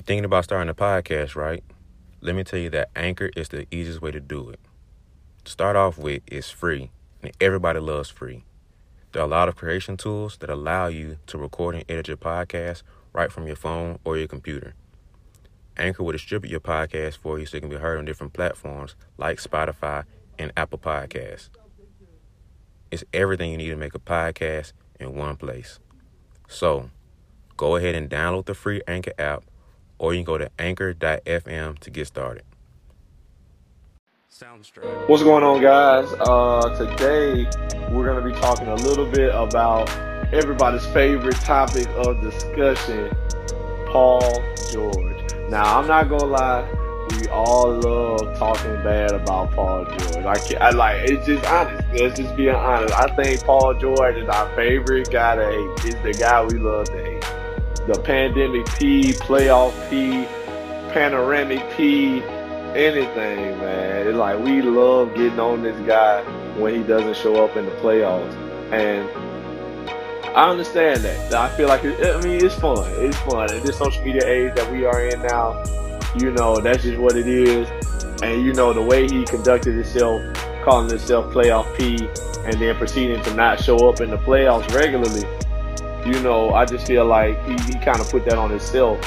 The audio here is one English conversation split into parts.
You're thinking about starting a podcast, right? Let me tell you that Anchor is the easiest way to do it. To start off with, it's free, and everybody loves free. There are a lot of creation tools that allow you to record and edit your podcast right from your phone or your computer. Anchor will distribute your podcast for you so it can be heard on different platforms like Spotify and Apple Podcasts. It's everything you need to make a podcast in one place. So, go ahead and download the free Anchor app, or you can go to anchor.fm to get started. What's going on, guys? Uh, today we're going to be talking a little bit about everybody's favorite topic of discussion, Paul George. Now, I'm not gonna lie, we all love talking bad about Paul George. I, can't, I like it's just honest. Let's just be honest. I think Paul George is our favorite guy to hate. Is the guy we love to hate. The pandemic P, playoff P, panoramic P, anything, man. It's like we love getting on this guy when he doesn't show up in the playoffs, and I understand that. I feel like, it, I mean, it's fun. It's fun. In this social media age that we are in now, you know, that's just what it is. And, you know, the way he conducted himself, calling himself playoff P, and then proceeding to not show up in the playoffs regularly, you know, I just feel like he, he kind of put that on himself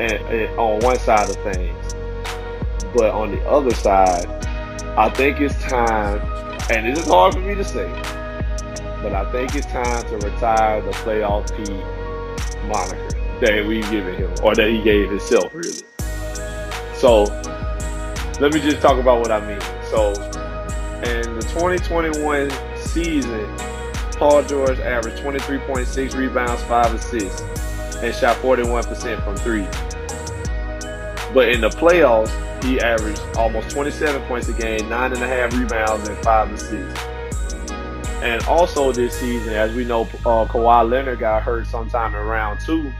and, and on one side of things. But on the other side, I think it's time, and it is hard for me to say, but I think it's time to retire the playoff P moniker that we've given him, or that he gave himself, really. So, let me just talk about what I mean. So, in the 2021 season, Paul George averaged 23.6 rebounds, 5 assists, and shot 41% from three. But in the playoffs, he averaged almost 27 points a game, 9.5 rebounds, and 5 assists. And also this season, as we know, uh, Kawhi Leonard got hurt sometime in round two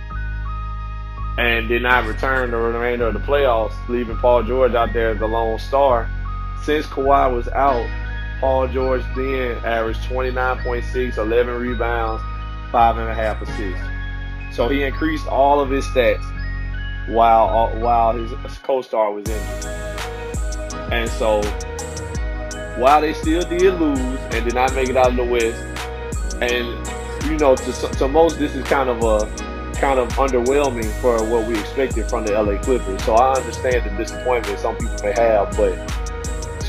and did not return the remainder of the playoffs, leaving Paul George out there as the lone star. Since Kawhi was out, Paul George then averaged 29.6, 11 rebounds, five and a half assists. So he increased all of his stats while uh, while his co-star was injured. And so while they still did lose and did not make it out of the West. And you know, to, to most, this is kind of a kind of underwhelming for what we expected from the LA Clippers. So I understand the disappointment some people may have, but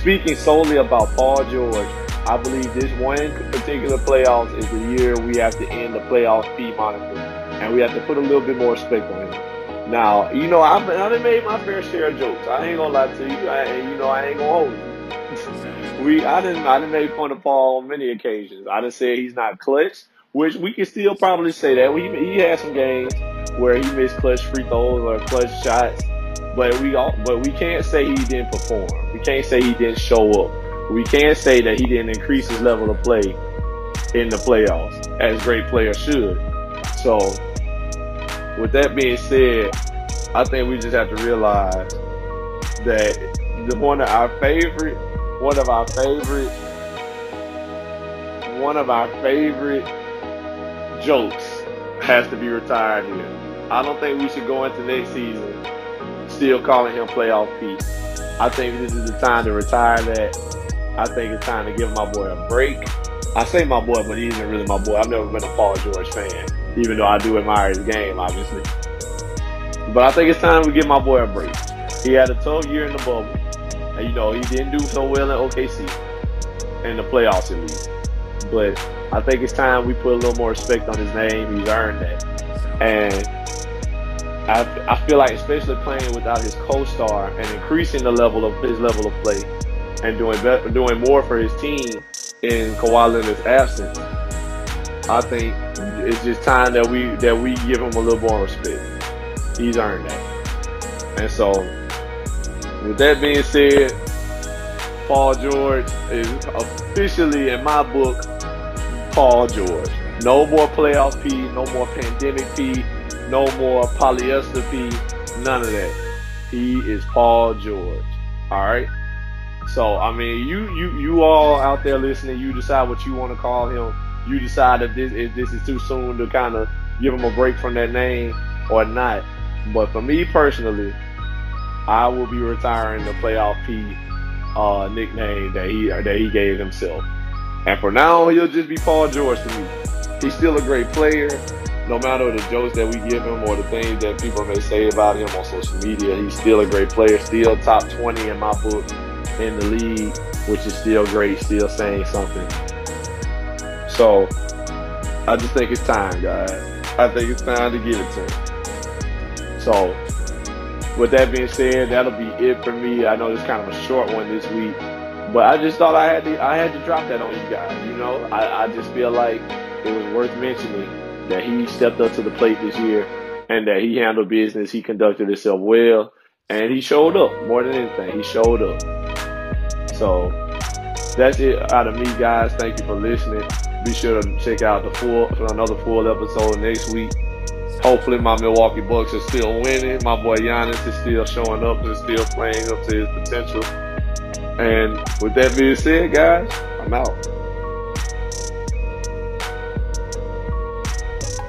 speaking solely about Paul George, I believe this one particular playoffs is the year we have to end the playoff P moniker, and we have to put a little bit more respect on him. Now, you know, I've, I've made my fair share of jokes. I ain't gonna lie to you. I, you know, I ain't gonna hold you we I didn't I didn't make fun of Paul on many occasions. I didn't say he's not clutch, which we can still probably say that. We he had some games where he missed clutch free throws or clutch shots, but we all but we can't say he didn't perform. We can't say he didn't show up. We can't say that he didn't increase his level of play in the playoffs as great players should. So with that being said, I think we just have to realize that the one of our favorite one of our favorite one of our favorite jokes has to be retired here. I don't think we should go into next season still calling him playoff i think this is the time to retire that. I think it's time to give my boy a break. I say my boy, but he isn't really my boy. I've never been a Paul George fan, even though I do admire his game, obviously. But I think it's time we give my boy a break. He had a tough year in the bubble. And, you know, he didn't do so well in OKC in the playoffs at least. But I think it's time we put a little more respect on his name. He's earned that. And I, I feel like especially playing without his co-star and increasing the level of his level of play and doing doing more for his team in Kawhi Leonard's absence, I think it's just time that we that we give him a little more respect. He's earned that. And so with that being said, Paul George is officially, in my book, Paul George. No more playoff P, no more pandemic P, no more polyester none of that. He is Paul George. All right. So I mean, you you you all out there listening, you decide what you want to call him. You decide if this if this is too soon to kind of give him a break from that name or not. But for me personally, I will be retiring the playoff P uh, nickname that he that he gave himself. And for now, he'll just be Paul George to me. He's still a great player, no matter the jokes that we give him or the things that people may say about him on social media. He's still a great player, still top 20 in my book in the league, which is still great, still saying something. So I just think it's time, guys. I think it's time to get it to him. So with that being said, that'll be it for me. I know it's kind of a short one this week, but I just thought I had to I had to drop that on you guys. You know, I, I just feel like it was worth mentioning that he stepped up to the plate this year and that he handled business. He conducted himself well, and he showed up more than anything. He showed up. So that's it out of me, guys. Thank you for listening. Be sure to check out the full another full episode next week. Hopefully, my Milwaukee Bucks are still winning. My boy Giannis is still showing up and still playing up to his potential. And with that being said, guys, I'm out.